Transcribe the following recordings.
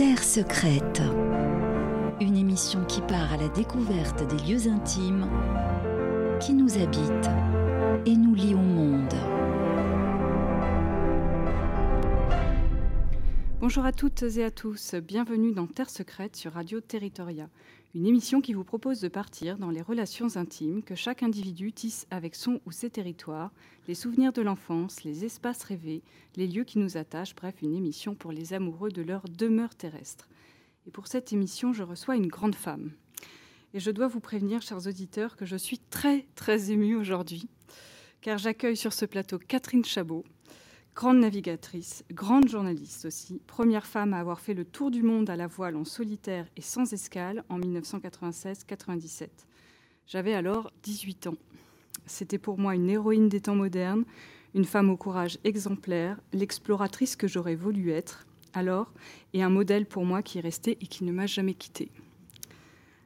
Terre secrète. Une émission qui part à la découverte des lieux intimes qui nous habitent et nous lient au monde. Bonjour à toutes et à tous, bienvenue dans Terre secrète sur Radio Territoria, une émission qui vous propose de partir dans les relations intimes que chaque individu tisse avec son ou ses territoires, les souvenirs de l'enfance, les espaces rêvés, les lieux qui nous attachent, bref, une émission pour les amoureux de leur demeure terrestre. Et pour cette émission, je reçois une grande femme. Et je dois vous prévenir, chers auditeurs, que je suis très, très émue aujourd'hui, car j'accueille sur ce plateau Catherine Chabot, grande navigatrice, grande journaliste aussi, première femme à avoir fait le tour du monde à la voile en solitaire et sans escale en 1996-97. J'avais alors 18 ans. C'était pour moi une héroïne des temps modernes, une femme au courage exemplaire, l'exploratrice que j'aurais voulu être alors, et un modèle pour moi qui est resté et qui ne m'a jamais quittée.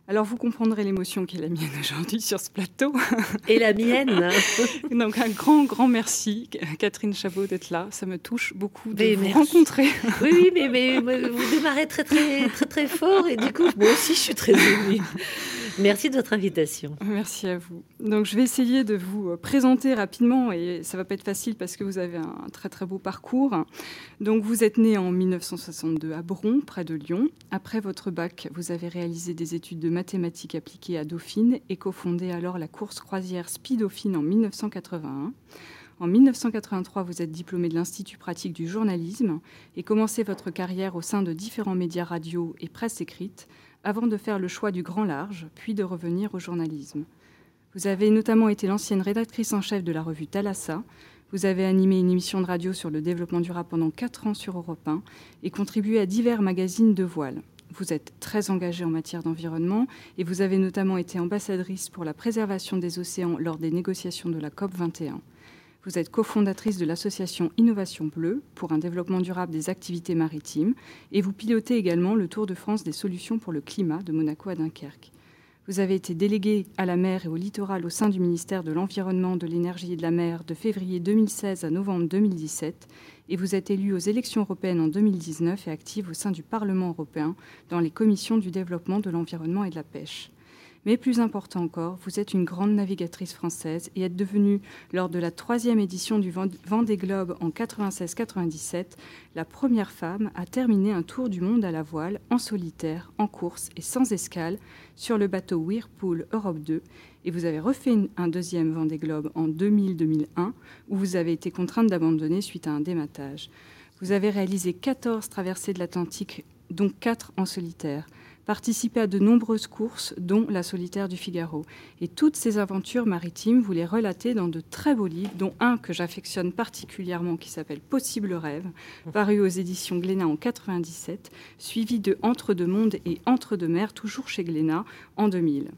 Alors vous comprendrez l'émotion qui est la mienne aujourd'hui sur ce plateau. Et la mienne. Donc un grand, grand merci, Catherine Chabot, d'être là. Ça me touche beaucoup de vous rencontrer. Oui, oui, mais, vous démarrez très, très, très, très fort et du coup, moi aussi, je suis très émue. Merci de votre invitation. Merci à vous. Donc, je vais essayer de vous euh, présenter rapidement et ça va pas être facile parce que vous avez un très très beau parcours. Donc, vous êtes né en 1962 à Bron, près de Lyon. Après votre bac, vous avez réalisé des études de mathématiques appliquées à Dauphine et cofondé alors la course croisière Speed Dauphine en 1981. En 1983, vous êtes diplômé de l'Institut pratique du journalisme et commencez votre carrière au sein de différents médias radio et presse écrite avant de faire le choix du grand large, puis de revenir au journalisme. Vous avez notamment été l'ancienne rédactrice en chef de la revue Thalassa. Vous avez animé une émission de radio sur le développement durable pendant quatre ans sur Europe 1 et contribué à divers magazines de voile. Vous êtes très engagée en matière d'environnement et vous avez notamment été ambassadrice pour la préservation des océans lors des négociations de la COP 21. Vous êtes cofondatrice de l'association Innovation Bleue pour un développement durable des activités maritimes et vous pilotez également le Tour de France des solutions pour le climat de Monaco à Dunkerque. Vous avez été déléguée à la mer et au littoral au sein du ministère de l'Environnement, de l'Énergie et de la Mer de février 2016 à novembre 2017 et vous êtes élue aux élections européennes en 2019 et active au sein du Parlement européen dans les commissions du développement, de l'environnement et de la pêche. Mais plus important encore, vous êtes une grande navigatrice française et êtes devenue, lors de la troisième édition du Vendée Globe en 96-97, la première femme à terminer un tour du monde à la voile, en solitaire, en course et sans escale, sur le bateau Whirlpool Europe 2. Et vous avez refait un deuxième Vendée Globe en 2000-2001, où vous avez été contrainte d'abandonner suite à un dématage. Vous avez réalisé 14 traversées de l'Atlantique, dont 4 en solitaire participé à de nombreuses courses, dont la solitaire du Figaro. Et toutes ces aventures maritimes, vous les relatez dans de très beaux livres, dont un que j'affectionne particulièrement qui s'appelle Possible rêve, paru aux éditions Glénat en 97, suivi de Entre deux mondes et Entre deux mers, toujours chez Glénat, en 2000.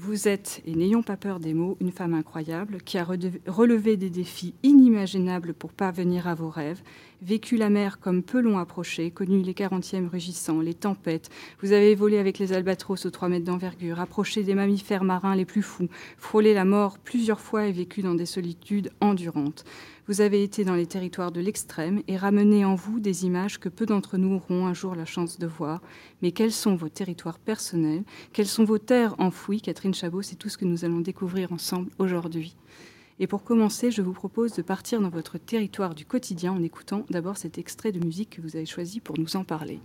Vous êtes, et n'ayons pas peur des mots, une femme incroyable qui a relevé des défis inimaginables pour parvenir à vos rêves, vécu la mer comme peu long approché, connu les quarantièmes rugissants, les tempêtes. Vous avez volé avec les albatros aux trois mètres d'envergure, approché des mammifères marins les plus fous, frôlé la mort plusieurs fois et vécu dans des solitudes endurantes. Vous avez été dans les territoires de l'extrême et ramené en vous des images que peu d'entre nous auront un jour la chance de voir. Mais quels sont vos territoires personnels? Quelles sont vos terres enfouies? Catherine Chabot, c'est tout ce que nous allons découvrir ensemble aujourd'hui. Et pour commencer, je vous propose de partir dans votre territoire du quotidien en écoutant d'abord cet extrait de musique que vous avez choisi pour nous en parler.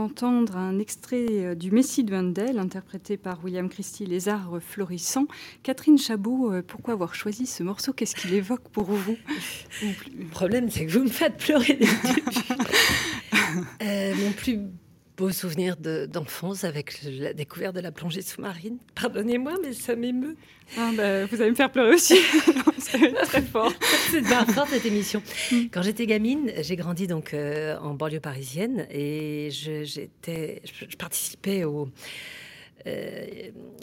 D'entendre un extrait euh, du Messie de Handel, interprété par William Christie, Les Arts Florissants. Catherine Chabot, euh, pourquoi avoir choisi ce morceau? Qu'est-ce qu'il évoque pour vous? Le problème, c'est que vous me faites pleurer euh, mon plus beau souvenir d'enfance avec la découverte de la plongée sous-marine. Pardonnez-moi, mais ça m'émeut. Ah, bah, vous allez me faire pleurer aussi. c'est très fort. c'est fort cette émission. Mm. Quand j'étais gamine, j'ai grandi donc euh, en banlieue parisienne et je, je, participais au euh,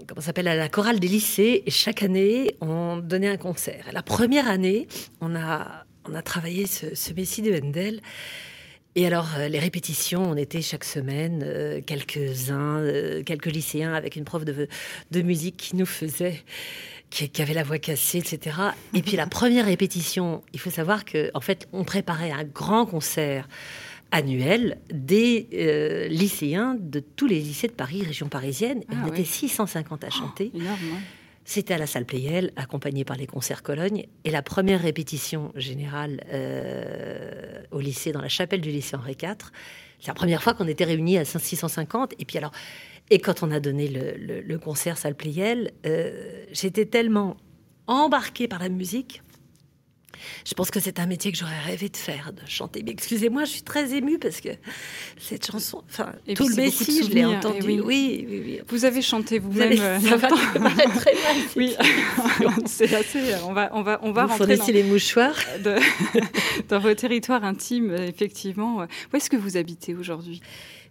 comment s'appelle à la chorale des lycées et chaque année on donnait un concert. La première année, on a on a travaillé ce, ce Messie de Handel et alors, euh, les répétitions, on était chaque semaine, euh, quelques-uns, euh, quelques lycéens avec une prof de, musique qui nous faisait, qui, avait la voix cassée, etc. Et puis la première répétition, il faut savoir que, en fait, on préparait un grand concert annuel des lycéens de tous les lycées de Paris, région parisienne. Ah on était 650 à chanter. Oh, c'était à la salle Playel, accompagné par les concerts Cologne. Et la première répétition générale euh, au lycée, dans la chapelle du lycée Henri IV, c'est la première fois qu'on était réunis à 650. Et puis alors, et quand on a donné le, concert salle Playel, euh, j'étais tellement embarquée par la musique je pense que c'est un métier que j'aurais rêvé de faire, de chanter. Mais excusez-moi, je suis très émue parce que cette chanson, enfin, tout le Messie, je l'ai entendu. Oui. Oui, oui, Vous avez chanté vous-même. Euh, ça va très mal. Oui, c'est assez. On va, on va, on va vous rentrer dans, les mouchoirs dans vos territoires intimes, effectivement. Où est-ce que vous habitez aujourd'hui?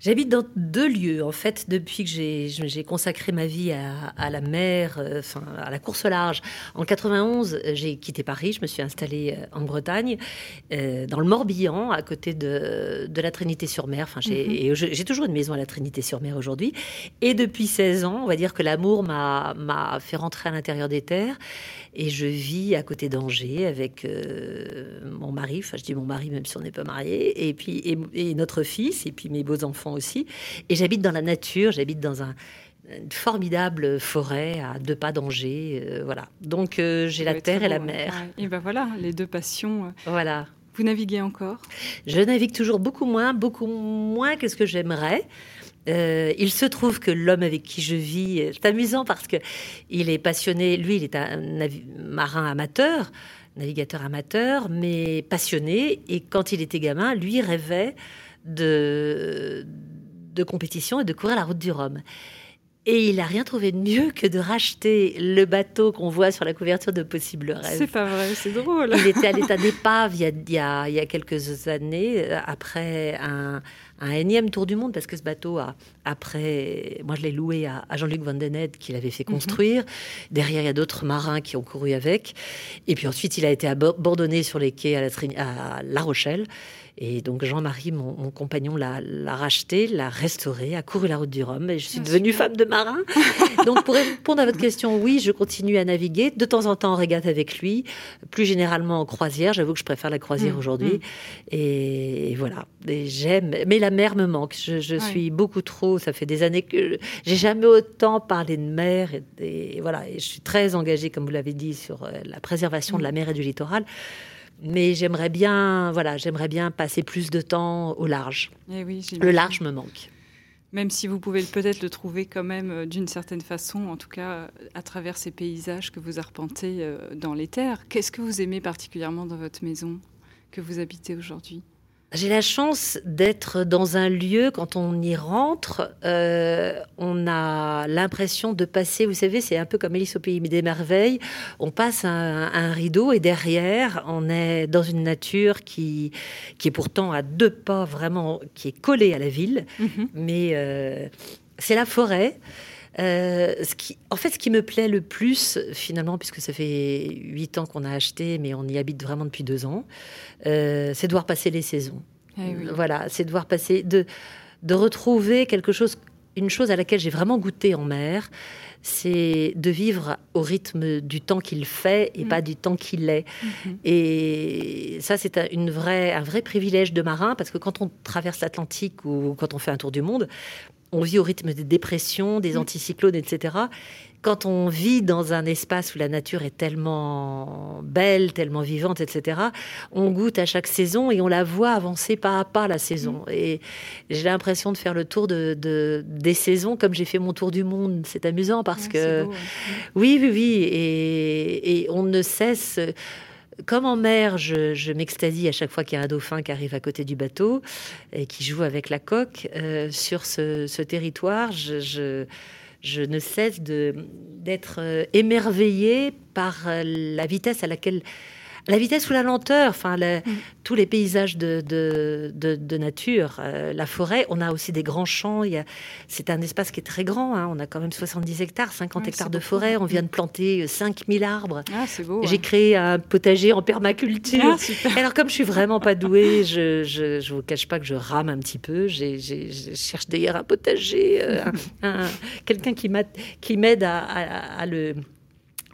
J'habite dans deux lieux, en fait, depuis que j'ai consacré ma vie à, la mer, euh, enfin, à la course large. En 91, j'ai quitté Paris, je me suis installée euh, en Bretagne, euh, dans le Morbihan, à côté de, de la Trinité-sur-Mer. Enfin, j'ai mhm. toujours une maison à la Trinité-sur-Mer aujourd'hui. Et depuis 16 ans, on va dire que l'amour m'a fait rentrer à l'intérieur des terres. Et je vis à côté d'Angers avec mon mari, enfin je dis mon mari même si on n'est pas marié, et puis et notre fils, et puis mes beaux enfants aussi. Et j'habite dans la nature, j'habite dans un, une formidable forêt à deux pas d'Angers. Euh, voilà. Donc euh, j'ai la terre et la mer. Et ben voilà, les deux passions. Euh. Voilà. Vous naviguez encore? Je navigue toujours beaucoup moins, beaucoup moins que ce que j'aimerais. Il se trouve que l'homme avec qui je vis, c'est amusant parce que il est passionné. Lui, il est un marin amateur, navigateur amateur, mais passionné. Et quand il était gamin, lui rêvait de, de compétition et de courir la route du Rhum. Et il n'a rien trouvé de mieux que de racheter le bateau qu'on voit sur la couverture de Possible Rêve. C'est pas vrai, c'est drôle. Il était à l'état d'épave il, il, y a quelques années, euh, après un, un, énième tour du monde, parce que ce bateau, a, après, moi je l'ai loué à, Jean-Luc Van Den qui l'avait fait mhm. construire. Derrière, il y a d'autres marins qui ont couru avec. Et puis ensuite, il a été abandonné sur les quais à La, à la Rochelle. Et donc Jean-Marie, mon, compagnon, l'a racheté, l'a restauré, a couru la route du Rhum. Et je suis devenue femme de marin. donc pour répondre à votre question, oui, je continue à naviguer. De temps en temps en régate avec lui. Plus généralement en croisière. J'avoue que je préfère la croisière mmh, aujourd'hui. Mmh. Et, voilà. J'aime. Mais la mer me manque. Je, suis beaucoup trop. Ça fait des années que j'ai jamais autant parlé de mer. Et, voilà. Et je suis très engagée, comme vous l'avez dit, sur euh, la préservation de la mmh. mer et du littoral mais j'aimerais bien, voilà, j'aimerais bien passer plus de temps au large. Eh le large me manque. Même si vous pouvez peut-être le trouver quand même euh, d'une certaine façon, en tout cas à travers ces paysages que vous arpentez euh, dans les terres. Qu'est-ce que vous aimez particulièrement dans votre maison que vous habitez aujourd'hui? J'ai la chance d'être dans un lieu, quand on y rentre, euh, on a l'impression de passer, vous savez, c'est un peu comme Alice au pays des merveilles, on passe un, rideau et derrière, on est dans une nature qui, qui est pourtant à deux pas vraiment, qui est collée à la ville, mhm. mais euh, c'est la forêt. Euh, ce qui, en fait, ce qui me plaît le plus, finalement, puisque ça fait huit ans qu'on a acheté, mais on y habite vraiment depuis deux ans, euh, c'est de voir passer les saisons. Eh voilà, c'est de voir passer, de, de retrouver quelque chose, une chose à laquelle j'ai vraiment goûté en mer, c'est de vivre au rythme du temps qu'il fait et mm. pas du temps qu'il est. Mm-hmm. Et ça, c'est une vraie, un vrai privilège de marin parce que quand on traverse l'Atlantique ou quand on fait un tour du monde, on vit au rythme des dépressions, des anticyclones, etc quand on vit dans un espace où la nature est tellement belle, tellement vivante, etc., on goûte à chaque saison et on la voit avancer pas à pas la saison. Mm. Et j'ai l'impression de faire le tour de, des saisons comme j'ai fait mon tour du monde. C'est amusant parce que oui, oui, oui, et, on ne cesse. Comme en mer, je, m'extasie à chaque fois qu'il y a un dauphin qui arrive à côté du bateau et qui joue avec la coque. Euh, sur ce, territoire, je je ne cesse d'être euh, émerveillée par euh, la vitesse à laquelle la vitesse ou la lenteur, enfin, mm. tous les paysages de, de, nature, euh, la forêt, on a aussi des grands champs. C'est un espace qui est très grand. Hein. on a quand même 70 hectares, 50 hectares de forêt. On vient de planter 5000 arbres. Ah, J'ai créé un potager en permaculture. Ah, Alors, comme je suis vraiment pas douée, je, je, vous cache pas que je rame un petit peu. je cherche d'ailleurs un potager, euh, quelqu'un qui m'aide à le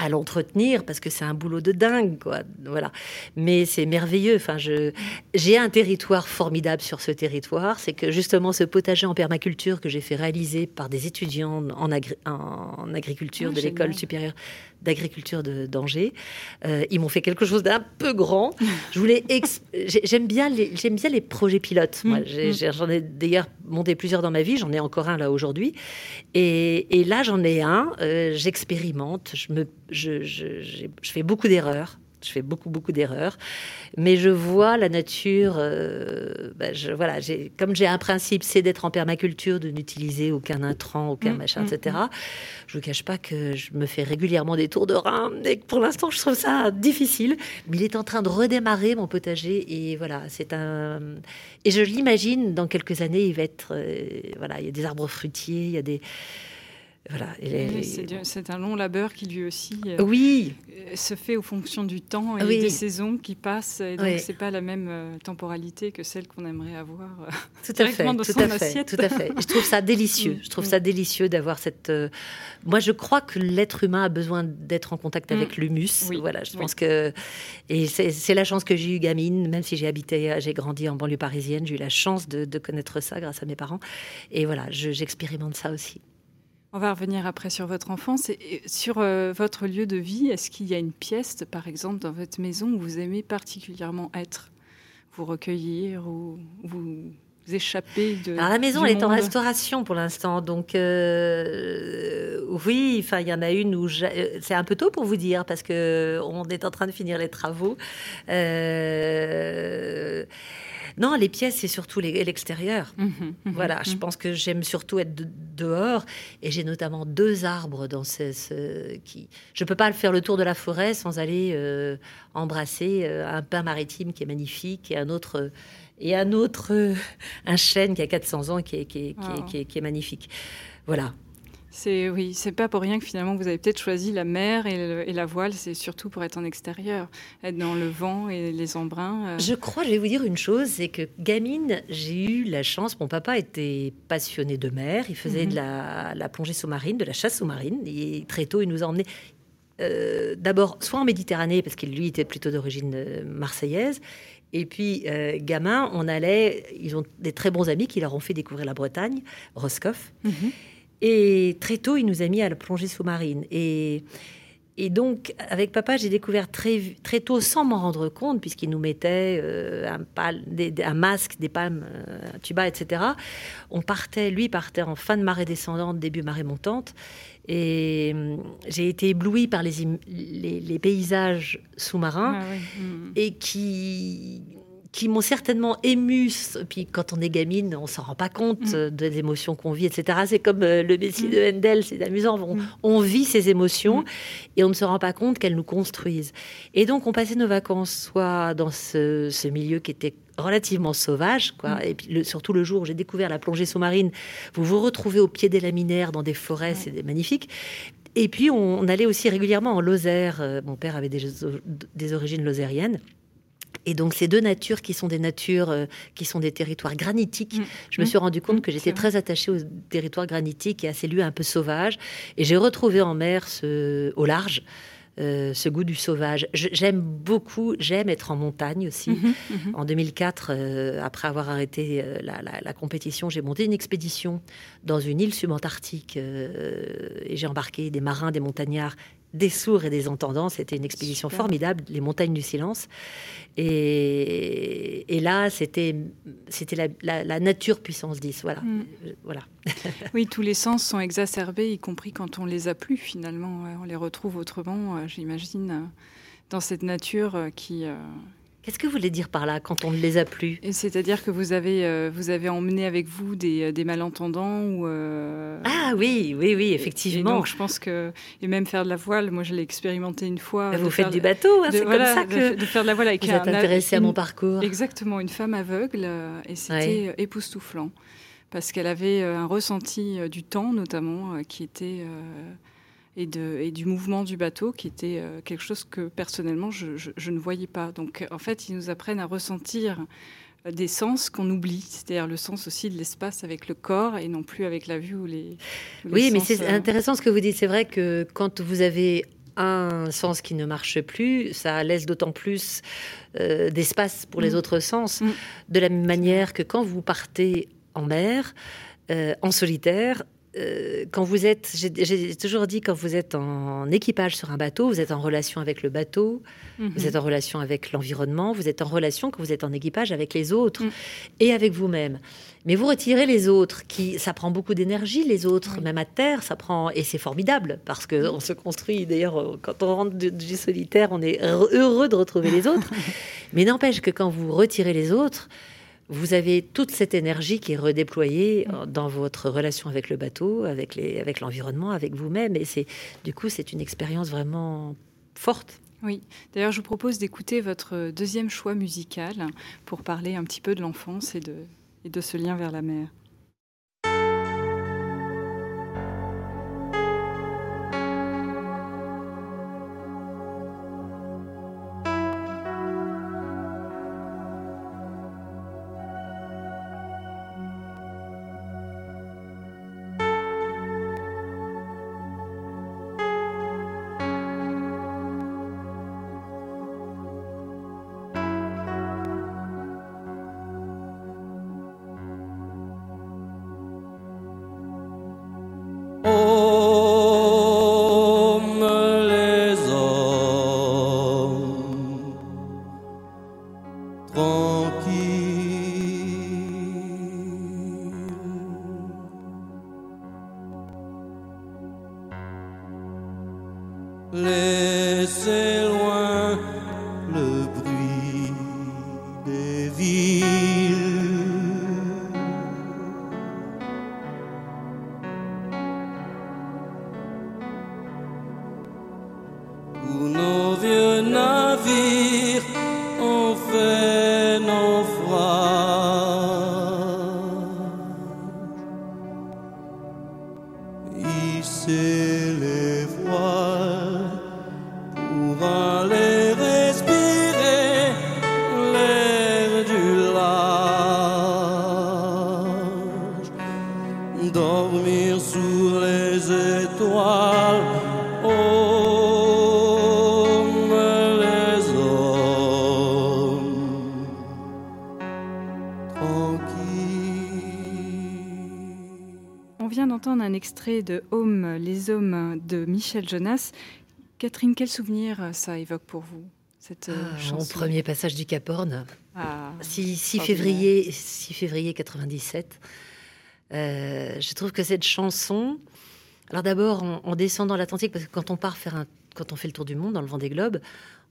à l'entretenir parce que c'est un boulot de dingue quoi. Voilà. Mais c'est merveilleux. Enfin je j'ai un territoire formidable sur ce territoire. C'est que justement ce potager en permaculture que j'ai fait réaliser par des étudiants en, en agriculture ah, de l'école supérieure d'agriculture d'Angers. Euh, ils m'ont fait quelque chose d'un peu grand. Je voulais, j'aime bien les, j'aime bien les projets pilotes. Mm, mm. j'en ai, d'ailleurs monté plusieurs dans ma vie. J'en ai encore un là aujourd'hui. Et, et là, j'en ai un. Euh, j'expérimente. Je me, je, je, je fais beaucoup d'erreurs je fais beaucoup, beaucoup d'erreurs. Mais je vois la nature. Euh, je, voilà, comme j'ai un principe, c'est d'être en permaculture, de n'utiliser aucun intrant, aucun mm, machin, mm, etc. Mm. Je ne cache pas que je me fais régulièrement des tours de rein. Et pour l'instant, je trouve ça difficile. Mais il est en train de redémarrer mon potager. Et voilà, c'est un. Et je l'imagine, dans quelques années, il va être. Euh, voilà, il y a des arbres fruitiers, il y a des voilà, c'est un long labeur qui lui aussi euh, oui. Euh, se fait aux fonctions du temps et des saisons qui passent. Et donc, c'est pas la même euh, temporalité que celle qu'on aimerait avoir tout à fait, tout à fait, Tout à fait. Je trouve ça délicieux. Je trouve mm. ça délicieux d'avoir cette. Moi, je crois que l'être humain a besoin d'être en contact avec mm. l'humus. Voilà, je pense que. Et c'est la chance que j'ai eu gamine, même si j'ai habité, j'ai grandi en banlieue parisienne, j'ai eu la chance de, de, connaître ça grâce à mes parents. Et voilà, j'expérimente ça aussi. On va revenir après sur votre enfance et sur euh, votre lieu de vie. Est-ce qu'il y a une pièce, par exemple, dans votre maison où vous aimez particulièrement être, vous recueillir ou vous échapper de Alors la maison elle est en restauration pour l'instant, donc euh, oui, enfin il y en a une où euh, c'est un peu tôt pour vous dire parce que on est en train de finir les travaux. Euh, non, les pièces, c'est surtout l'extérieur. Mhm, mhm, voilà, je mhm. pense que j'aime surtout être dehors. Et j'ai notamment deux arbres dans ce, qui. Je peux pas faire le tour de la forêt sans aller euh, embrasser euh, un pain maritime qui est magnifique et un autre. et un autre, un chêne qui a 400 ans qui qui est magnifique. Voilà. C'est oui, c'est pas pour rien que finalement vous avez peut-être choisi la mer et, la voile. C'est surtout pour être en extérieur, être dans le vent et les embruns. Euh. Je crois, je vais vous dire une chose, c'est que gamine, j'ai eu la chance. Mon papa était passionné de mer. Il faisait de mhm. la, plongée sous-marine, de la chasse sous-marine. Et très tôt, il nous a emmenés. Euh, d'abord, soit en Méditerranée, parce qu'il lui était plutôt d'origine euh, marseillaise, et puis, gamin, on allait. Ils ont des très bons amis qui leur ont fait découvrir la Bretagne, Roscoff. Mhm. Et très tôt, il nous a mis à la plongée sous-marine. Et, et donc, avec papa, j'ai découvert très, très tôt, sans m'en rendre compte, puisqu'il nous mettait euh, un, un, masque, des palmes, euh, un tuba, etc. On partait, lui partait en fin de marée descendante, début marée montante. Et hum, j'ai été éblouie par les, les, paysages sous-marins ah mmh. et qui qui m'ont certainement ému. Puis quand on est gamine, on s'en rend pas compte mm. euh, des émotions qu'on vit, etc. C'est comme euh, le Messie de mm. Handel, c'est amusant. On, mm. vit ces émotions et on ne se rend pas compte qu'elles nous construisent. Et donc on passait nos vacances soit dans ce, milieu qui était relativement sauvage, quoi. Et puis surtout le jour où j'ai découvert la plongée sous-marine, vous vous retrouvez au pied des laminaires dans des forêts, c'est magnifique. Et puis on, allait aussi régulièrement en Lozère. Euh, mon père avait des, des origines lozériennes. Et donc ces deux natures qui sont des natures, euh, qui sont des territoires granitiques, mm. je me suis rendu compte mm. que j'étais très attachée aux territoires granitiques et à ces lieux un peu sauvages. Et j'ai retrouvé en mer, ce, au large, euh, ce goût du sauvage. J'aime beaucoup, j'aime être en montagne aussi. Mhm, mhm. En 2004, euh, après avoir arrêté euh, la, compétition, j'ai monté une expédition dans une île subantarctique et j'ai embarqué des marins, des montagnards des sourds et des entendants. C'était une expédition formidable, les montagnes du silence. Et, là, c'était c'était la, nature puissance 10. Voilà. Mm. voilà. oui, tous les sens sont exacerbés, y compris quand on les a plus finalement. On les retrouve autrement, euh, j'imagine, euh, dans cette nature euh, qui, Qu'est-ce que vous voulez dire par là quand on ne les a plus? C'est-à-dire que vous avez, euh, vous avez emmené avec vous des, euh, des malentendants ou euh, Ah oui, oui, oui, effectivement. Et donc je pense que et même faire de la voile, moi je l'ai expérimenté une fois. Vous faites du bateau, hein, c'est comme ça que de, faire de la voile avec vous êtes intéressé à mon parcours. Exactement, une femme aveugle et c'était époustouflant parce qu'elle avait un ressenti du temps notamment qui était et, de, et, du mouvement du bateau, qui était euh, quelque chose que personnellement je, je, ne voyais pas. Donc en fait, ils nous apprennent à ressentir euh, des sens qu'on oublie, c'est-à-dire le sens aussi de l'espace avec le corps et non plus avec la vue ou les. oui, mais c'est euh, intéressant ce que vous dites. C'est vrai que quand vous avez un sens qui ne marche plus, ça laisse d'autant plus d'espace pour les mm. autres sens. Mm. De la même manière que quand vous partez en mer, en solitaire, euh, quand vous êtes, j'ai toujours dit, quand vous êtes en équipage sur un bateau, vous êtes en relation avec le bateau, mhm. vous êtes en relation avec l'environnement, vous êtes en relation quand vous êtes en équipage avec les autres mm. et avec vous-même. Mais vous retirez les autres, qui ça prend beaucoup d'énergie, les autres, même à terre, ça prend et c'est formidable parce que on se construit. D'ailleurs, quand on rentre du solitaire, on est heureux de retrouver les autres. Mais n'empêche que quand vous retirez les autres, vous avez toute cette énergie qui est redéployée mm. dans votre relation avec le bateau, avec les, avec l'environnement, avec vous-même, et c'est du coup c'est une expérience vraiment forte. Oui, d'ailleurs je vous propose d'écouter votre deuxième choix musical pour parler un petit peu de l'enfance et de, et de ce lien vers la mer. De Home, les hommes de Michel Jonas. Catherine, quel souvenir ça évoque pour vous cette euh, ah, Mon premier passage du Cap Horn, 6, ah, février, 6 février 97. Euh, je trouve que cette chanson, alors d'abord en, descendant l'Atlantique, parce que quand on part faire un, quand on fait le tour du monde dans le Vendée Globe,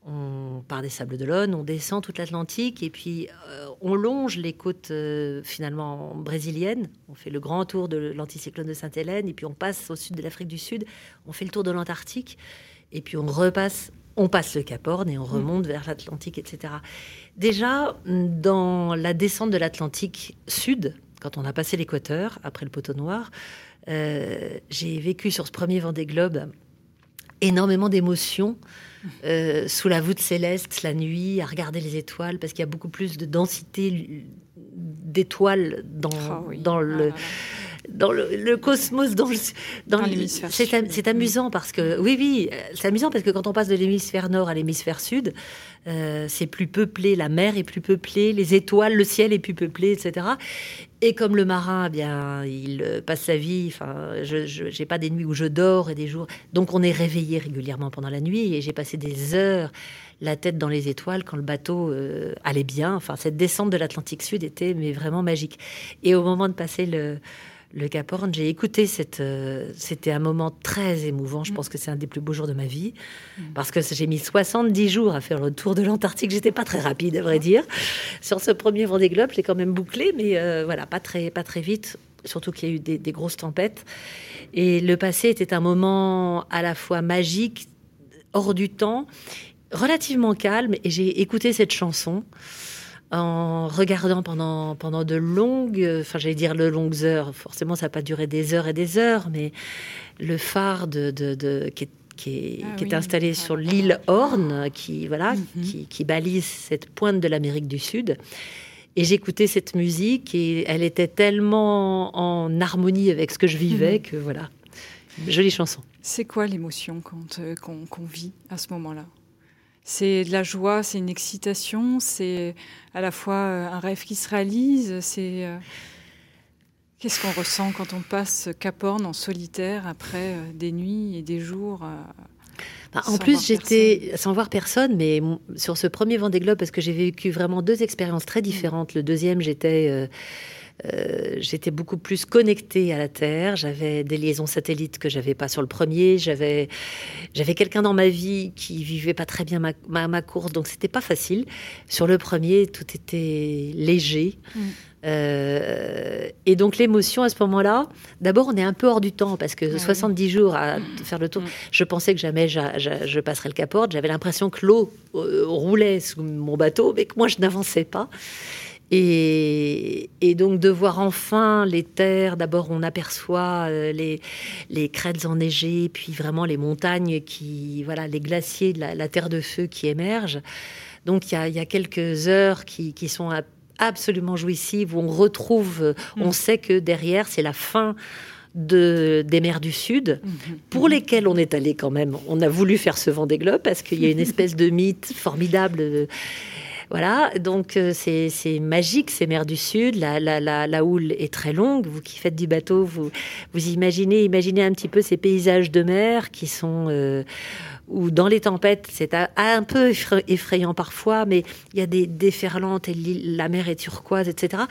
on part des Sables d'Olonne, on descend toute l'Atlantique et puis euh, on longe les côtes euh, finalement brésiliennes. On fait le grand tour de l'anticyclone de Sainte-Hélène et puis on passe au sud de l'Afrique du Sud. On fait le tour de l'Antarctique et puis on repasse, on passe le Cap Horn et on mm. remonte vers l'Atlantique, etc. Déjà dans la descente de l'Atlantique Sud, quand on a passé l'équateur après le poteau noir, euh, j'ai vécu sur ce premier Vendée Globe énormément d'émotions. Euh, sous la voûte céleste la nuit, à regarder les étoiles, parce qu'il y a beaucoup plus de densité d'étoiles dans, ah dans le, dans le, cosmos, dans, dans, l'hémisphère C'est amusant parce que, oui, oui, c'est amusant parce que quand on passe de l'hémisphère nord à l'hémisphère sud, euh, c'est plus peuplé, la mer est plus peuplée, les étoiles, le ciel est plus peuplé, etc. Et comme le marin, eh bien, il euh, passe sa vie. Enfin, je n'ai pas des nuits où je dors et des jours. Donc, on est réveillé régulièrement pendant la nuit. Et j'ai passé des heures la tête dans les étoiles quand le bateau euh, allait bien. Enfin, cette descente de l'Atlantique Sud était mais vraiment magique. Et au moment de passer le, le Cap Horn, j'ai écouté cette. Euh, c'était un moment très émouvant. Je mm. pense que c'est un des plus beaux jours de ma vie. Mm. Parce que j'ai mis 70 jours à faire le tour de l'Antarctique. J'étais pas très rapide, à vrai dire. Sur ce premier Vendée Globe, j'ai quand même bouclé, mais euh, voilà, pas très, pas très vite. Surtout qu'il y a eu des, des, grosses tempêtes. Et le passé était un moment à la fois magique, hors du temps, relativement calme. Et j'ai écouté cette chanson en regardant pendant, pendant de longues, enfin j'allais dire de longues heures, forcément ça n'a pas duré des heures et des heures, mais le phare de, de, qui est qui est, ah installé sur l'île Horn, qui voilà, mhm. qui, qui, balise cette pointe de l'Amérique du Sud. Et j'écoutais cette musique et elle était tellement en harmonie avec ce que je vivais mhm. que voilà, jolie chanson. C'est quoi l'émotion euh, qu'on vit à ce moment-là? C'est de la joie, c'est une excitation, c'est à la fois euh, un rêve qui se réalise. C'est euh, qu'est-ce qu'on ressent quand on passe Cap Horn en solitaire après euh, des nuits et des jours. Bah, en plus, j'étais sans voir personne, mais sur ce premier Vendée Globe, parce que j'ai vécu vraiment deux expériences très différentes. Le deuxième, j'étais euh, j'étais beaucoup plus connectée à la Terre. J'avais des liaisons satellites que j'avais pas sur le premier. J'avais, j'avais quelqu'un dans ma vie qui vivait pas très bien ma, ma, course, donc c'était pas facile. Sur le premier, tout était léger. Mm. Euh, et donc l'émotion à ce moment-là, d'abord on est un peu hors du temps parce que 70 jours à faire le tour, mm. je pensais que jamais je passerais le Cap J'avais l'impression que l'eau euh, roulait sous mon bateau, mais que moi je n'avançais pas. Et, donc de voir enfin les terres, d'abord on aperçoit euh, les, les crêtes enneigées, puis vraiment les montagnes qui, voilà, les glaciers, la, la terre de feu qui émergent. Donc il y a, quelques heures qui, sont absolument jouissives, où on retrouve, mm. on sait que derrière c'est la fin de, des mers du Sud, mm-hmm. pour lesquelles on est allé quand même. On a voulu faire ce vent des globes parce qu'il y a une espèce de mythe formidable voilà, donc euh, c'est magique ces mers du Sud. La, la, la, houle est très longue. Vous qui faites du bateau, vous, vous imaginez, imaginez un petit peu ces paysages de mer qui sont euh, où dans les tempêtes, c'est un peu effrayant parfois, mais il y a des déferlantes et la mer est turquoise, etc.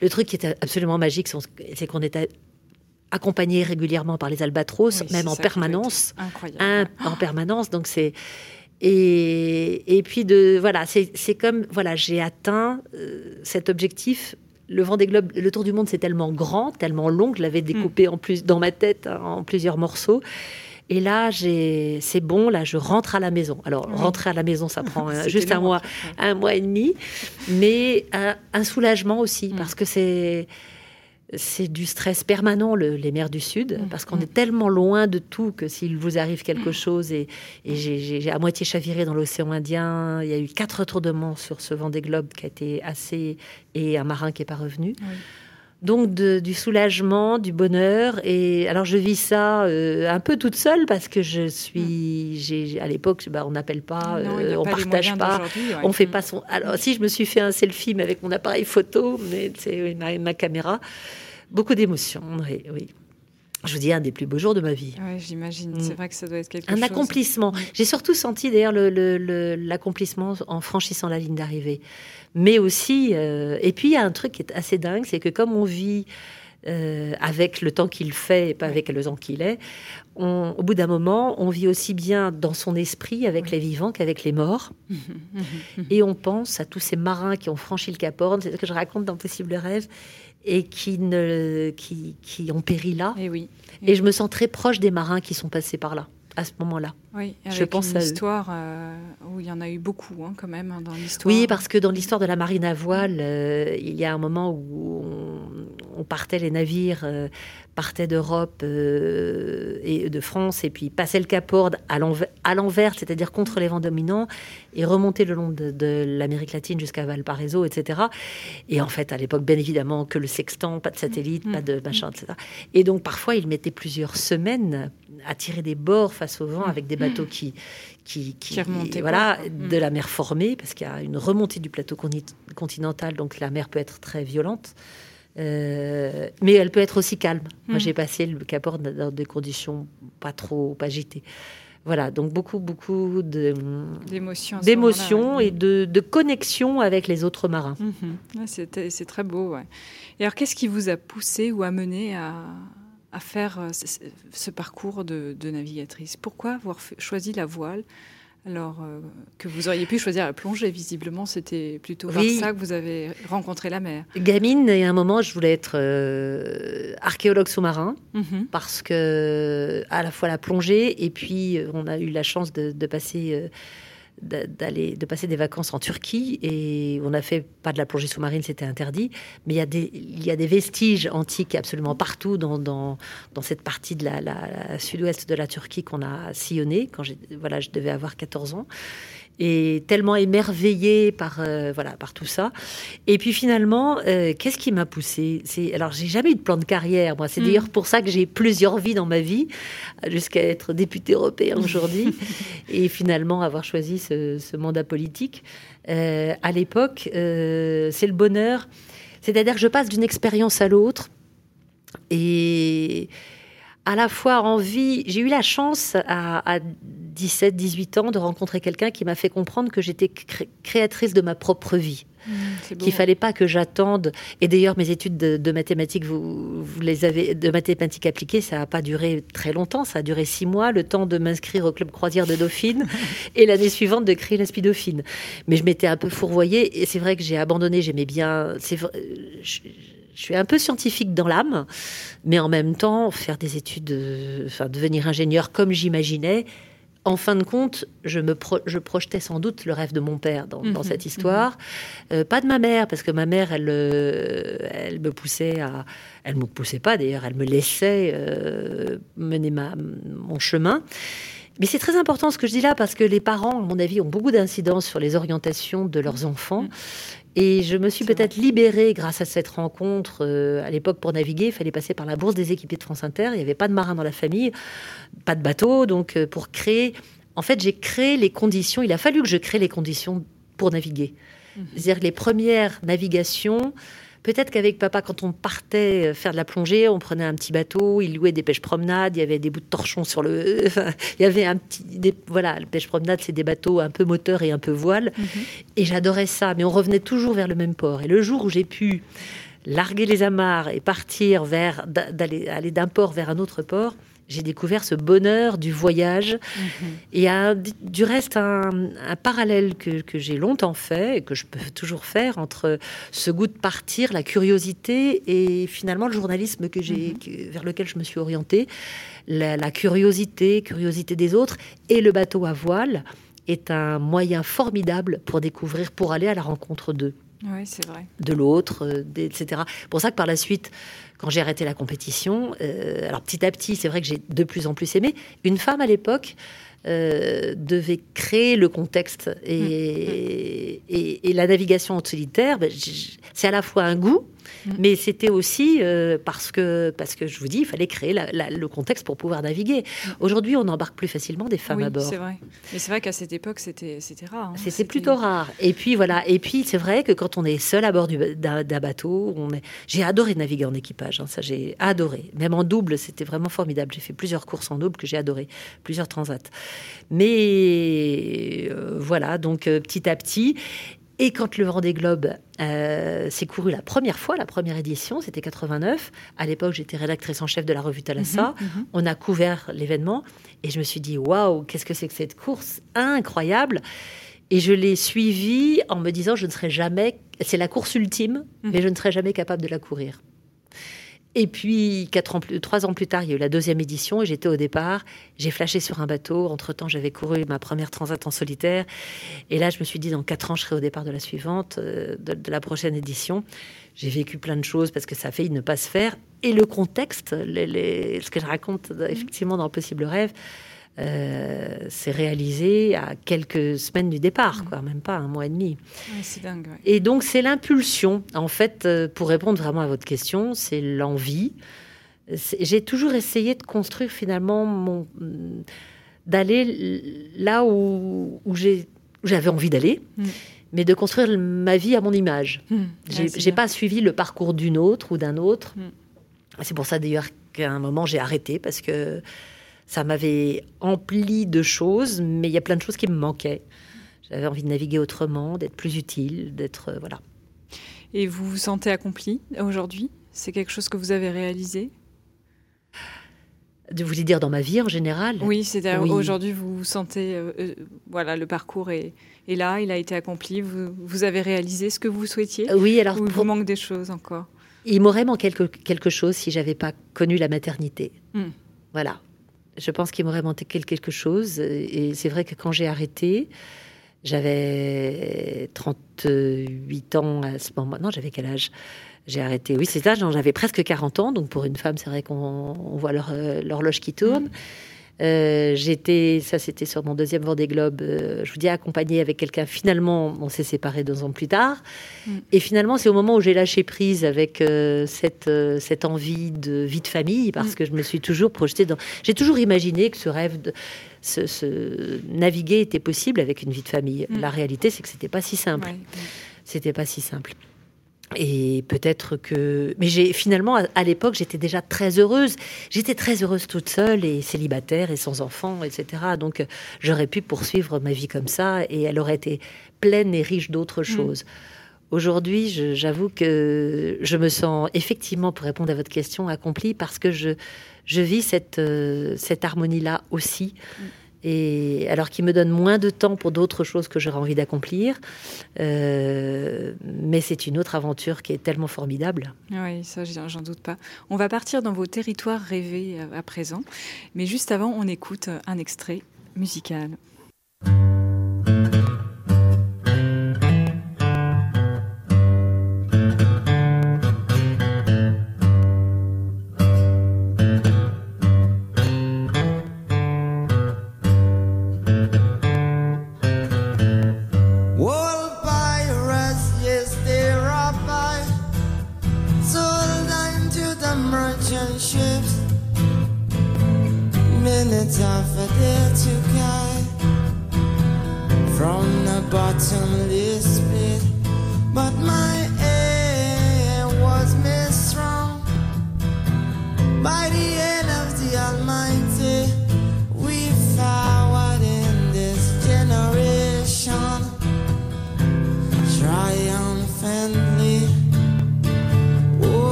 Le truc qui est absolument magique, c'est qu'on est accompagné régulièrement par les albatros, même en permanence, en permanence. Donc c'est et, et puis de voilà, c'est comme voilà, j'ai atteint euh, cet objectif. Le Vendée Globe, le Tour du Monde, c'est tellement grand, tellement long que je l'avais découpé hmm. en plus dans ma tête hein, en plusieurs morceaux. Et là, c'est bon. Là, je rentre à la maison. Alors, rentrer à la maison, ça prend euh, juste un mois, un mois et demi, mais un, un soulagement aussi hmm. parce que c'est c'est du stress permanent, les mers du Sud, mm. parce qu'on est tellement loin de tout que s'il vous arrive quelque mm. chose, et, j'ai à moitié chaviré dans l'océan Indien, il y a eu quatre retournements sur ce vent des globes qui a été assez, et un marin qui n'est pas revenu. Donc du soulagement, du bonheur. Et alors je vis ça euh, un peu toute seule parce que je suis, j'ai à l'époque, bah, on n'appelle pas, euh, on partage pas, on fait pas son. Alors si je me suis fait un selfie mais avec mon appareil photo, mais c'est ma, ma, caméra, beaucoup d'émotions. Oui, oui. Je vous dis un des plus beaux jours de ma vie. Oui, j'imagine. Mm. C'est vrai que ça doit être quelque un chose. Un accomplissement. J'ai surtout senti d'ailleurs l'accomplissement en franchissant la ligne d'arrivée mais aussi. Euh, et puis il y a un truc qui est assez dingue, c'est que comme on vit euh, avec le temps qu'il fait et pas avec le temps qu'il est, au bout d'un moment, on vit aussi bien dans son esprit avec les vivants qu'avec les morts. et on pense à tous ces marins qui ont franchi le Cap Horn, c'est ce que je raconte dans Possible Rêve, et qui, ne, qui, qui ont péri là. Et, oui. et je me sens très proche des marins qui sont passés par là à ce moment-là. Oui, avec je pense une histoire euh, où il y en a eu beaucoup hein, quand même hein, dans l'histoire. Oui, parce que dans l'histoire de la marine à voile, euh, il y a un moment où on partait les navires partait d'Europe euh, et de France et puis passait le Cap Horn à l'envers, c'est-à-dire contre les vents dominants, et remontait le long de, l'Amérique latine jusqu'à Valparaiso, etc. Et en fait, à l'époque, bien évidemment, que le sextant, pas de satellite, pas de machin, etc. Et donc, parfois, il mettait plusieurs semaines à tirer des bords face au vent avec des bateaux qui, qui, qui, remontaient voilà, de la mer formée, parce qu'il y a une remontée du plateau continental, donc la mer peut être très violente. Euh, mais elle peut être aussi calme. Moi, hmm. j'ai passé le Cap Horn dans des conditions pas trop agitées. Voilà, donc beaucoup, beaucoup d'émotions, d'émotions et de, de, connexion avec les autres marins. Mhm. c'est très beau. Et alors, qu'est-ce qui vous a poussé ou amené à, à faire euh, ce, parcours de, de, navigatrice? Pourquoi avoir choisi la voile? Alors euh, que vous auriez pu choisir la plongée, visiblement, c'était plutôt par ça que vous avez rencontré la mer. Gamine, et à un moment, je voulais être euh, archéologue sous-marin mhm. parce que à la fois la plongée et puis euh, on a eu la chance de, passer d'aller de passer des vacances en Turquie et on a fait pas de la plongée sous-marine c'était interdit. Mais il y a des il y a des vestiges antiques absolument partout dans, dans, cette partie de la, sud-ouest de la Turquie qu'on a sillonné quand voilà je devais avoir 14 ans et tellement émerveillée par euh, voilà par tout ça. Et puis finalement, euh, qu'est-ce qui m'a poussée C'est alors j'ai jamais eu de plan de carrière. Moi, c'est mm. d'ailleurs pour ça que j'ai plusieurs vies dans ma vie, jusqu'à être députée européenne aujourd'hui, et finalement avoir choisi ce, mandat politique. Euh, à l'époque, c'est le bonheur. C'est-à-dire que je passe d'une expérience à l'autre et à la fois envie. J'ai eu la chance à, 17, 18 ans de rencontrer quelqu'un qui m'a fait comprendre que j'étais créatrice de ma propre vie. Mmh, qu'il fallait pas que j'attende. Et d'ailleurs, mes études de, mathématiques, vous, vous, les avez de mathématiques appliquées, ça n'a pas duré très longtemps. Ça a duré six mois, le temps de m'inscrire au club croisière de Dauphine et l'année suivante de créer la Dauphine. Mais je m'étais un peu fourvoyée et c'est vrai que j'ai abandonné. J'aimais bien. C'est je suis un peu scientifique dans l'âme, mais en même temps, faire des études, euh, enfin, devenir ingénieur comme j'imaginais, en fin de compte, je me je projetais sans doute le rêve de mon père dans, mhm, cette histoire. Mhm. Euh, pas de ma mère, parce que ma mère, elle, euh, elle me poussait à. Elle me poussait pas d'ailleurs, elle me laissait mener ma, mon chemin. Mais c'est très important ce que je dis là parce que les parents, à mon avis, ont beaucoup d'incidence sur les orientations de leurs enfants. Mhm. Et je me suis peut-être libérée grâce à cette rencontre. Euh, à l'époque, pour naviguer, il fallait passer par la bourse des équipiers de France Inter. Il n'y avait pas de marins dans la famille, pas de bateau. Donc, euh, pour créer, en fait, j'ai créé les conditions. Il a fallu que je crée les conditions pour naviguer. Mmh. C'est-à-dire que les premières navigations, Peut-être qu'avec papa, quand on partait euh, faire de la plongée, on prenait un petit bateau, il louait des pêches promenades, il y avait des bouts de torchon sur le. il y avait un petit. Voilà, la pêche promenade, c'est des bateaux un peu moteur et un peu voile. Mhm. Et j'adorais ça, mais on revenait toujours vers le même port. Et le jour où j'ai pu larguer les amarres et partir vers d'aller aller d'un port vers un autre port, j'ai découvert ce bonheur du voyage. Mhm. Et un, du reste, un, parallèle que, que j'ai longtemps fait et que je peux toujours faire entre ce goût de partir, la curiosité et finalement le journalisme que j'ai, mhm. vers lequel je me suis orientée. La, la, curiosité, curiosité des autres et le bateau à voile est un moyen formidable pour découvrir, pour aller à la rencontre d'eux. Oui, c'est vrai. De l'autre, euh, etc. Pour ça que par la suite, quand j'ai arrêté la compétition, euh, alors petit à petit, c'est vrai que j'ai de plus en plus aimé. Une femme à l'époque euh, devait créer le contexte et, mmh. et, la navigation en solitaire, ben, c'est à la fois un goût, Mm. Mais c'était aussi euh, parce, que, parce que, je vous dis, il fallait créer le contexte pour pouvoir naviguer. Mm. Aujourd'hui, on embarque plus facilement des femmes à bord. c'est vrai. Mais c'est vrai qu'à cette époque, c'était rare. Hein. C'était plutôt rare. Et puis, voilà. Et puis, c'est vrai que quand on est seul à bord d'un bateau, on est... j'ai adoré naviguer en équipage. Hein. ça, j'ai adoré. Même en double, c'était vraiment formidable. J'ai fait plusieurs courses en double que j'ai adoré, plusieurs transats. Mais euh, voilà, donc euh, petit à petit. Et quand le Vendée Globe euh, s'est couru la première fois, la première édition, c'était 89. À l'époque, j'étais rédactrice en chef de la revue Thalassa. Mhm, mhm. On a couvert l'événement et je me suis dit waouh, qu'est-ce que c'est que cette course incroyable Et je l'ai suivie en me disant je ne serai jamais, c'est la course ultime, mhm. mais je ne serai jamais capable de la courir. Et puis, quatre ans trois ans plus tard, il y a eu la deuxième édition et j'étais au départ. J'ai flashé sur un bateau. Entre-temps, j'avais couru ma première transat en solitaire. Et là, je me suis dit, dans quatre ans, je serai au départ de la suivante, euh, de, la prochaine édition. J'ai vécu plein de choses parce que ça a failli ne pas se faire. Et le contexte, ce que je raconte effectivement dans Possible Rêve, euh, s'est réalisé à quelques semaines du départ, quoi, même pas un mois et demi. c'est dingue. Et donc c'est l'impulsion. En fait, euh, pour répondre vraiment à votre question, c'est l'envie. J'ai toujours essayé de construire finalement mon d'aller là où, où j'avais envie d'aller. Mm. mais de construire ma vie à mon image. Mm. j'ai pas suivi le parcours d'une autre ou d'un autre. Mm. C'est pour ça d'ailleurs qu'à un moment j'ai arrêté parce que ça m'avait empli de choses, mais il y a plein de choses qui me manquaient. J'avais envie de naviguer autrement, d'être plus utile, d'être euh, voilà. Et vous vous sentez accompli aujourd'hui? C'est quelque chose que vous avez réalisé? De vous dire dans ma vie en général? Oui, c'est-à-dire aujourd'hui vous vous sentez, euh, euh, voilà, le parcours est, là, il a été accompli, vous, vous, avez réalisé ce que vous souhaitiez? Oui, alors il vous manque des choses encore? Il m'aurait manqué quelque, quelque chose si j'avais pas connu la maternité. Hmm. Voilà, je pense qu'il m'aurait manqué quelque chose. Et c'est vrai que quand j'ai arrêté, j'avais 38 ans à ce moment. Non, j'avais quel âge? J'ai arrêté. Oui, c'est ça, j'avais presque 40 ans. Donc pour une femme, c'est vrai qu'on voit l'horloge qui tourne. Euh, j'étais, ça c'était sur mon deuxième Vendée Globe, euh, je vous dis accompagnée avec quelqu'un. Finalement, on s'est séparés deux ans plus tard. Mm. Et finalement, c'est au moment où j'ai lâché prise avec euh, cette, cette envie de vie de famille, parce mm. que je me suis toujours projetée dans. J'ai toujours imaginé que ce rêve de ce, naviguer était possible avec une vie de famille. Mm. La réalité, c'est que c'était pas si simple. C'était pas si simple. Et peut-être que. Mais j'ai finalement, à, l'époque, j'étais déjà très heureuse. J'étais très heureuse toute seule et célibataire et sans enfants, etc. Donc j'aurais pu poursuivre ma vie comme ça et elle aurait été pleine et riche d'autres mm. choses. Aujourd'hui, j'avoue que je me sens effectivement, pour répondre à votre question, accomplie parce que je, je vis cette, euh, cette harmonie-là aussi. Mm et alors qu'il me donne moins de temps pour d'autres choses que j'aurais envie d'accomplir. Euh, mais c'est une autre aventure qui est tellement formidable. Oui, ça, j'en doute pas. On va partir dans vos territoires rêvés euh, à présent. Mais juste avant, on écoute un extrait musical.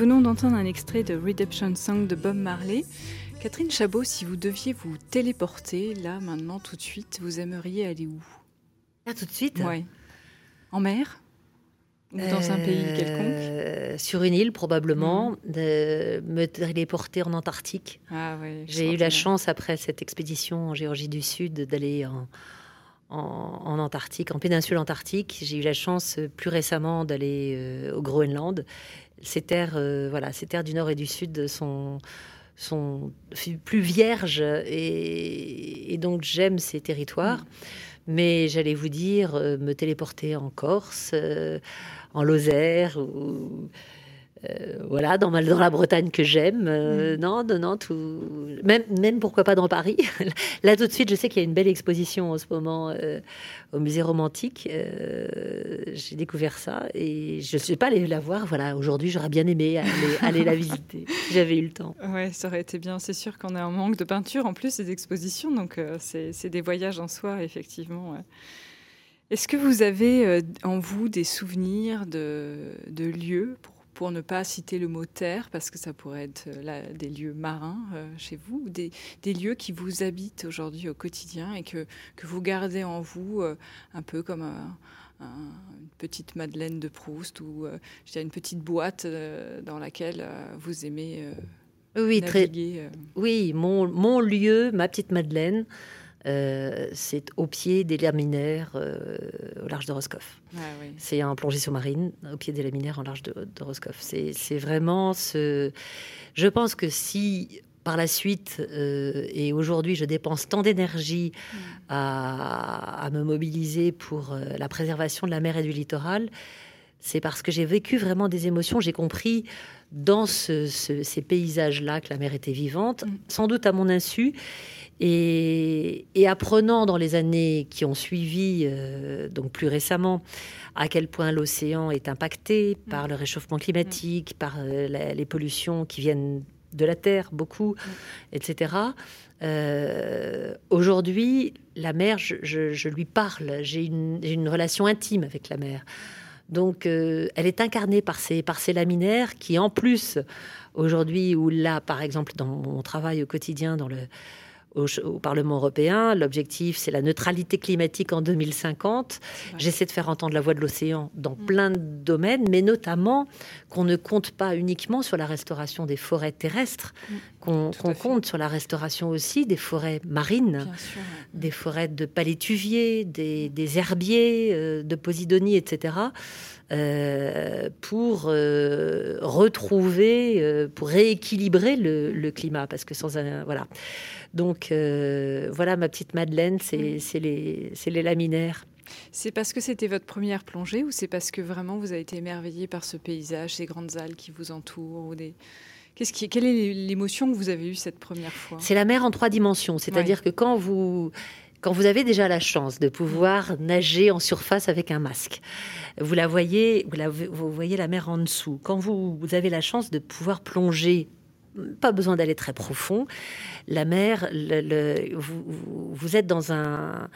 Un extrait de Redemption Song de Bob Marley. Catherine Chabot, si vous deviez vous téléporter là, maintenant, tout de suite, vous aimeriez aller où? Là, tout de suite? Oui. En mer? Ou dans un pays quelconque? euh, Sur une île, probablement. De me téléporter en Antarctique. Ah, oui, J'ai eu la chance, après cette expédition en Géorgie du Sud, d'aller en, en, Antarctique, en péninsule antarctique. J'ai eu la chance euh, plus récemment d'aller euh, au Groenland ces terres, euh, voilà, ces terres du nord et du sud sont sont plus vierges et, donc j'aime ces territoires. Mm. Mais j'allais vous dire, euh, me téléporter en Corse, euh, en Lozère ou euh, voilà, dans, dans, la Bretagne que j'aime. Euh, mm. Non, non, non, tout. Même, même pourquoi pas dans Paris. Là, tout de suite, je sais qu'il y a une belle exposition en ce moment euh, au musée romantique. J'ai découvert ça et je ne suis pas allée la voir. Voilà, aujourd'hui, j'aurais bien aimé aller, la visiter si j'avais eu le temps. Ouais, ça aurait été bien. C'est sûr qu'on est en manque de peinture en plus, des expositions. Donc, c'est des voyages en soi, effectivement. Est-ce que vous avez en vous des souvenirs de, de lieux pour pour ne pas citer le mot terre, parce que ça pourrait être euh, là, des lieux marins euh, chez vous, des, des, lieux qui vous habitent aujourd'hui au quotidien et que, que vous gardez en vous euh, un peu comme une petite Madeleine de Proust ou je dirais une petite boîte dans laquelle vous aimez oui, naviguer, très, oui, mon, mon lieu, ma petite Madeleine. Euh, c'est au pied des laminaires euh, au large de Roscoff. Ah c'est un plongée sous-marine au pied des laminaires en large de, de Roscoff. C'est vraiment ce. Je pense que si par la suite euh, et aujourd'hui je dépense tant d'énergie mm. à, me mobiliser pour la préservation de la mer et du littoral, c'est parce que j'ai vécu vraiment des émotions. J'ai compris dans ces paysages-là que la mer était vivante, mm. sans doute à mon insu. Et, apprenant dans les années qui ont suivi, euh, donc plus récemment, à quel point l'océan est impacté mm. par le réchauffement climatique, par euh, les pollutions qui viennent de la Terre, beaucoup, mm. etc. Euh, aujourd'hui, la mer, je, lui parle, j'ai une, relation intime avec la mer. Donc, elle est incarnée par ces, par ces laminaires qui, en plus, aujourd'hui, ou là, par exemple, dans mon travail au quotidien, dans le au, Parlement européen. L'objectif, c'est la neutralité climatique en 2050. J'essaie de faire entendre la voix de l'océan dans mm. plein de domaines, mais notamment qu'on ne compte pas uniquement sur la restauration des forêts terrestres, mm. qu'on compte sur la restauration aussi des forêts marines, des forêts de palétuviers, des, herbiers, euh, de posidonie, etc. Euh, pour euh, retrouver, pour rééquilibrer le, le, climat, parce que sans un voilà. Donc euh, voilà, ma petite Madeleine, c'est les, les laminaires. C'est parce que c'était votre première plongée ou c'est parce que vraiment vous avez été émerveillé par ce paysage, ces grandes algues qui vous entourent ou des... Qu'est-ce qui, quelle est l'émotion que vous avez eue cette première fois? C'est la mer en trois dimensions, c'est-à-dire que quand vous quand vous avez déjà la chance de pouvoir nager en surface avec un masque, vous la voyez, vous, vous voyez la mer en dessous. Quand vous, vous, avez la chance de pouvoir plonger pas besoin d'aller très profond. La mer, vous, êtes dans un,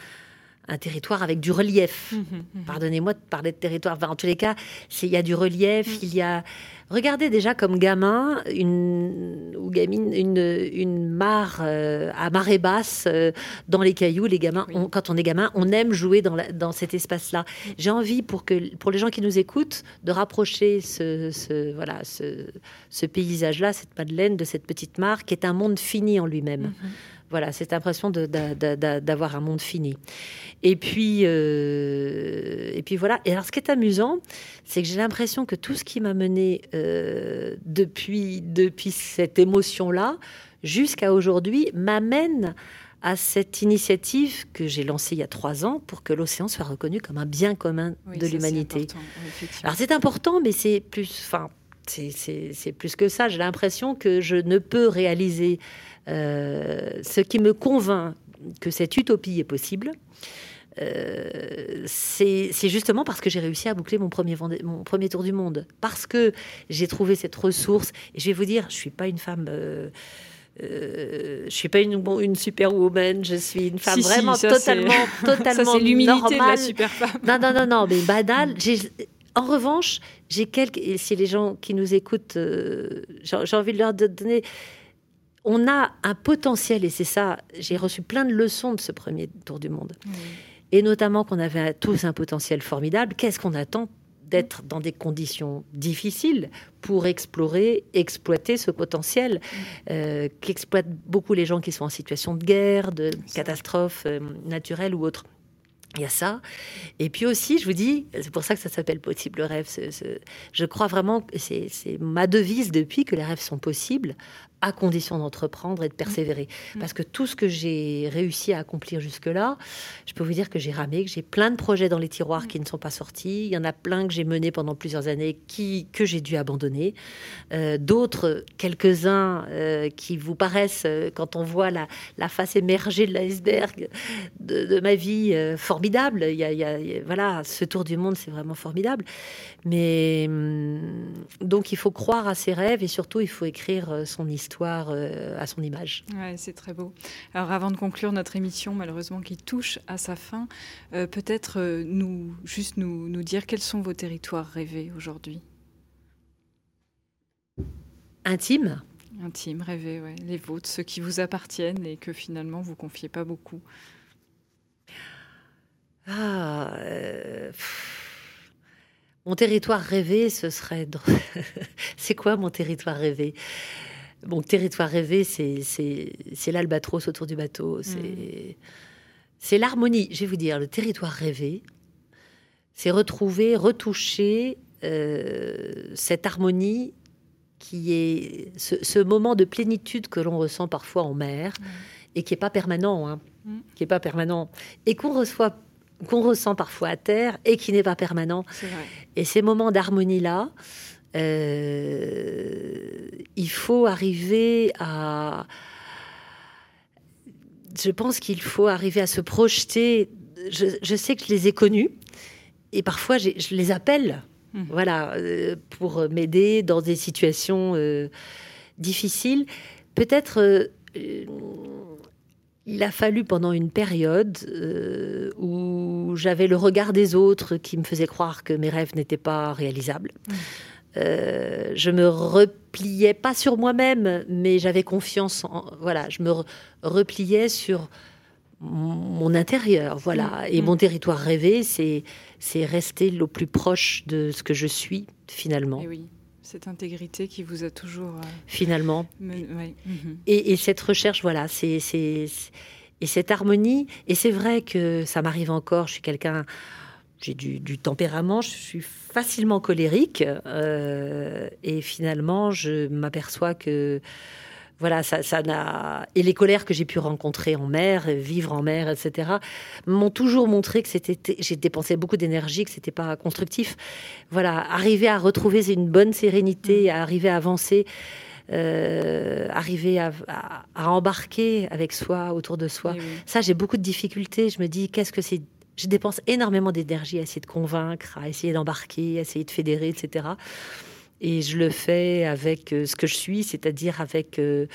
territoire avec du relief. Mmh, mmh, mmh. Pardonnez-moi de parler de territoire. en tous les cas, il y a du relief, il y a Regardez déjà comme gamin une, ou gamine une, une mare euh, à marée basse euh, dans les cailloux. Les gamins, quand on est gamin, on aime jouer dans, dans cet espace-là. J'ai envie pour que pour les gens qui nous écoutent de rapprocher ce, ce voilà ce, ce paysage-là, cette Madeleine de cette petite mare qui est un monde fini en lui-même. Voilà, cette impression d'avoir un monde fini. Et puis, euh, et puis voilà. Et alors, ce qui est amusant, c'est que j'ai l'impression que tout ce qui m'a mené euh, depuis, depuis cette émotion-là jusqu'à aujourd'hui m'amène à cette initiative que j'ai lancée il y a trois ans pour que l'océan soit reconnu comme un bien commun de l'humanité. Alors c'est important, mais c'est plus, enfin, c'est plus que ça. J'ai l'impression que je ne peux réaliser ce qui me convainc que cette utopie est possible. Euh, c'est justement parce que j'ai réussi à boucler mon premier, mon premier tour du monde, parce que j'ai trouvé cette ressource. Et je vais vous dire, je suis pas une femme. Euh, je suis pas une, une superwoman, je suis une femme vraiment totalement, totalement l'humilité de la. Non, non, non, non, mais banale. En revanche, j'ai quelques. Et si les gens qui nous écoutent, j'ai envie de leur donner on a un potentiel, et c'est ça, j'ai reçu plein de leçons de ce premier tour du monde. Et notamment qu'on avait tous un potentiel formidable. Qu'est-ce qu'on attend d'être dans des conditions difficiles pour explorer, exploiter ce potentiel euh, qu'exploitent beaucoup les gens qui sont en situation de guerre, de catastrophe euh, naturelle ou autre. Il y a ça. Et puis aussi, je vous dis, c'est pour ça que ça s'appelle possible rêve. je crois vraiment que c'est ma devise depuis que les rêves sont possibles à condition d'entreprendre et de persévérer. Mm. Parce que tout ce que j'ai réussi à accomplir jusque-là, je peux vous dire que j'ai ramé, que j'ai plein de projets dans les tiroirs mm. qui ne sont pas sortis. Il y en a plein que j'ai menés pendant plusieurs années qui, que j'ai dû abandonner. Euh, d'autres, quelques-uns euh, qui vous paraissent, euh, quand on voit la, la face émergée de l'iceberg de, ma vie, formidable. Il y, a, il y, a, voilà, ce tour du monde, c'est vraiment formidable. Mais hum, donc, il faut croire à ses rêves et surtout, il faut écrire son histoire euh, à son image. Ouais, c'est très beau. Alors avant de conclure notre émission, malheureusement qui touche à sa fin, euh, peut-être nous juste nous, nous dire quels sont vos territoires rêvés aujourd'hui? Intime Intime, rêvés, ouais. les vôtres, ceux qui vous appartiennent et que finalement vous confiez pas beaucoup. Ah, mon territoire rêvé, ce serait. c'est quoi mon territoire rêvé? Mon territoire rêvé, c'est l'albatros autour du bateau. C'est mmh. l'harmonie. Je vais vous dire, le territoire rêvé, c'est retrouver, retoucher euh, cette harmonie qui est ce, moment de plénitude que l'on ressent parfois en mer mmh. et qui n'est pas permanent, hein, mmh. qui est pas permanent, et qu'on reçoit qu'on ressent parfois à terre et qui n'est pas permanent. Et ces moments d'harmonie-là, euh, il faut arriver à... Je pense qu'il faut arriver à se projeter. Je, sais que je les ai connus et parfois je les appelle, mmh. voilà, euh, pour m'aider dans des situations euh, difficiles. Peut-être il a fallu pendant une période euh, où j'avais le regard des autres qui me faisait croire que mes rêves n'étaient pas réalisables. Mmh. Euh, je me repliais pas sur moi-même, mais j'avais confiance en voilà, je me repliais sur mon intérieur, voilà. Mmh. Et mmh. mon territoire rêvé, c'est c'est rester le plus proche de ce que je suis finalement. Et oui cette intégrité qui vous a toujours euh, finalement et, cette recherche voilà c'est et cette harmonie et c'est vrai que ça m'arrive encore je suis quelqu'un j'ai du, tempérament je suis facilement colérique euh, et finalement je m'aperçois que voilà, ça, ça n'a et les colères que j'ai pu rencontrer en mer, vivre en mer, etc., m'ont toujours montré que c'était, j'ai dépensé beaucoup d'énergie, que c'était pas constructif. Voilà, arriver à retrouver une bonne sérénité, à arriver à avancer. Euh, arriver à, embarquer avec soi, autour de soi. Ça, j'ai beaucoup de difficultés. Je me dis, qu'est-ce que c'est Je dépense énormément d'énergie à essayer de convaincre, à essayer d'embarquer, à essayer de fédérer, etc. Et je le fais avec euh, ce que je suis, c'est-à-dire avec euh,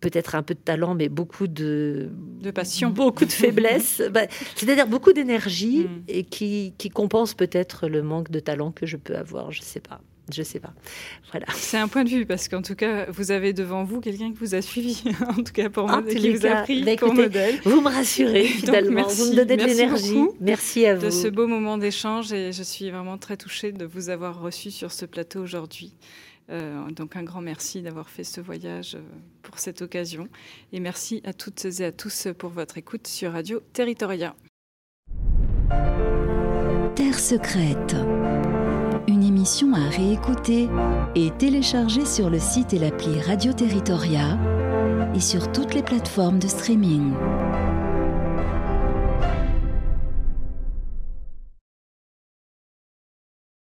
peut-être un peu de talent, mais beaucoup de, de passion, beaucoup de faiblesse, bah, c'est-à-dire beaucoup d'énergie mm. et qui, qui compense peut-être le manque de talent que je peux avoir. Je ne sais pas je sais pas. Voilà. C'est un point de vue parce qu'en tout cas, vous avez devant vous quelqu'un qui vous a suivi, en tout cas pour moi, qui vous a pris bah, modèle. Vous me rassurez finalement, merci, vous me donnez de l'énergie. Merci à vous de ce beau moment d'échange et je suis vraiment très touchée de vous avoir reçu sur ce plateau aujourd'hui. Euh, donc un grand merci d'avoir fait ce voyage euh, pour cette occasion et merci à toutes et à tous pour votre écoute sur Radio Territoria. Terre secrète à réécouter et télécharger sur le site et l'appli Radio Territoria et sur toutes les plateformes de streaming.